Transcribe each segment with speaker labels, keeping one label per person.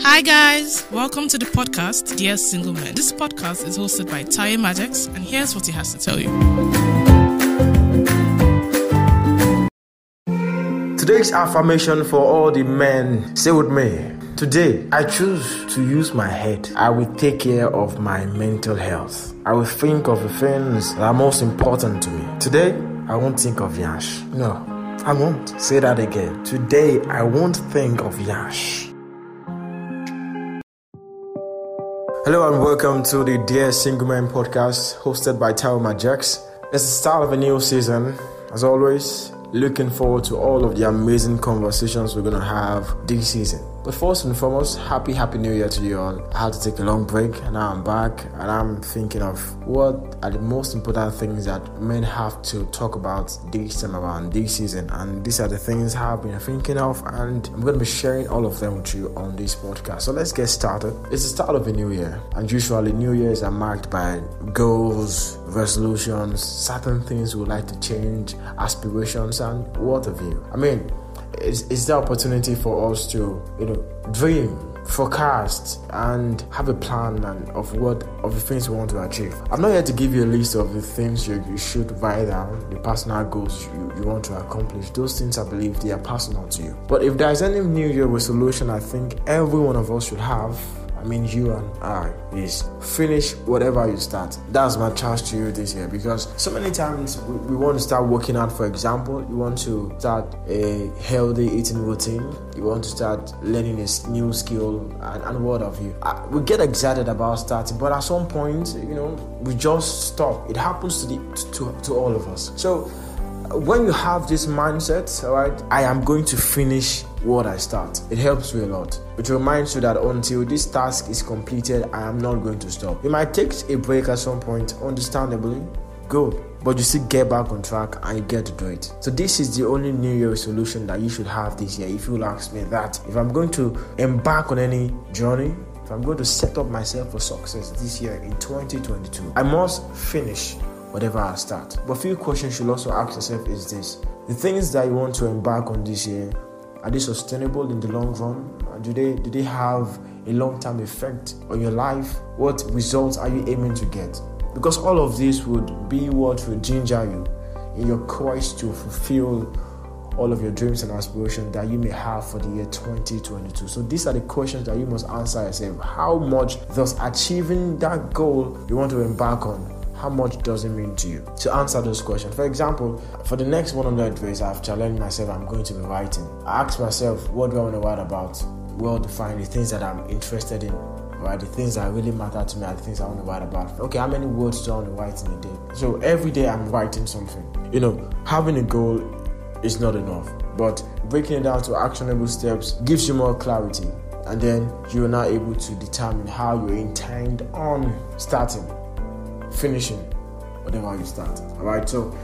Speaker 1: Hi, guys. Welcome to the podcast, Dear Single Men. This podcast is hosted by Taye Majex, and here's what he has to tell you.
Speaker 2: Today's affirmation for all the men. Say with me. Today, I choose to use my head. I will take care of my mental health. I will think of the things that are most important to me. Today, I won't think of Yash. No, I won't. Say that again. Today, I won't think of Yash. Hello and welcome to the Dear Single Man podcast hosted by Taye Majex. It's the start of a new season. As always, looking forward to all of the amazing conversations we're going to have this season. But first and foremost, happy, happy new year to you all. I had to take a long break and now I'm back and I'm thinking of what are the most important things that men have to talk about this time around this season. And these are the things I've been thinking of and I'm going to be sharing all of them with you on this podcast. So let's get started. It's the start of a new year and usually new years are marked by goals, resolutions, certain things we like to change, aspirations and what have you. I mean, it's, the opportunity for us to, you know, dream, forecast, and have a plan and of what of the things we want to achieve. I'm not here to give you a list of the things you, you should write down, the personal goals you, you want to accomplish. Those things I believe they are personal to you. But if there's any New Year resolution, I think every one of us should have I mean you and I, is finish whatever you start. That's my challenge to you this year because so many times we, we, want to start working out. For example, you want to start a healthy eating routine, you want to start learning a new skill, and, and what of you. I, we get excited about starting, but at some point, you know, we just stop. It happens to the to, to all of us. So uh, when you have this mindset, all right, I am going to finish what I start. It helps me a lot. It reminds you that until this task is completed, I am not going to stop. You might take a break at some point, understandably, good, but you still get back on track and you get to do it. So this is the only New Year resolution that you should have this year. If you ask me that, if I'm going to embark on any journey, if I'm going to set up myself for success this year in 2022, I must finish whatever I start. But few questions you should also ask yourself is this: the things that you want to embark on this year are they sustainable in the long run? Do they do they have a long-term effect on your life? What results are you aiming to get? Because all of this would be what will ginger you in your quest to fulfill all of your dreams and aspirations that you may have for the year 2022. So these are the questions that you must answer yourself. How much does achieving that goal you want to embark on how much does it mean to you? To answer those questions. For example, for the next 100 days, I've challenged myself I'm going to be writing. I ask myself, what do I want to write about? Well defined, the things that I'm interested in, right? The things that really matter to me are the things I want to write about. Okay, how many words do I want to write in a day? So every day I'm writing something. You know, having a goal is not enough, but breaking it down to actionable steps gives you more clarity. And then you are now able to determine how you intend on starting finishing whatever you start. All right, so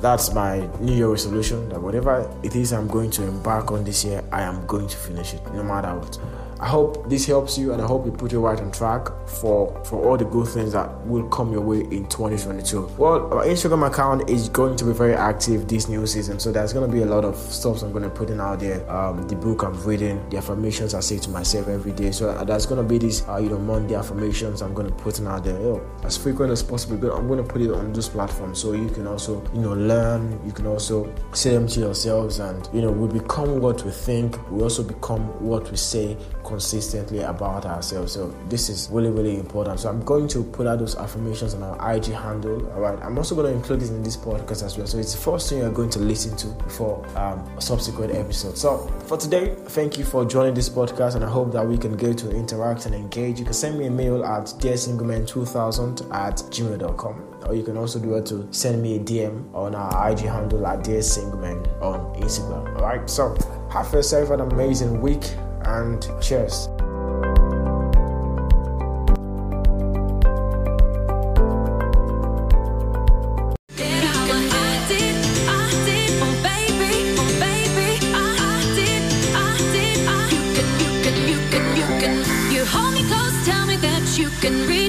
Speaker 2: that's my New Year resolution that whatever it is I'm going to embark on this year, I am going to finish it no matter what. I hope this helps you and I hope it put you right on track for for all the good things that will come your way in 2022. Well, our Instagram account is going to be very active this new season, so there's going to be a lot of stuff I'm going to put in out there. Um, the book I'm reading, the affirmations I say to myself every day. So uh, there's going to be these uh, you know Monday affirmations I'm going to put in out there yo, as frequent as possible. But I'm going to put it on this platform so you can also you know learn. You can also say them to yourselves, and you know we become what we think. We also become what we say consistently about ourselves. So this is really, really important. So I'm going to put out those affirmations on our IG handle. All right. I'm also going to include it in this podcast as well. So it's the first thing you're going to listen to before um, subsequent episode. So for today, thank you for joining this podcast, and I hope that we can get to interact and engage. You can send me a mail at dearsingleman2000 at gmail.com or you can also do it to send me a DM on our IG handle at Dear Singleman on Instagram. All right, so have yourself an amazing week and cheers.
Speaker 3: You can read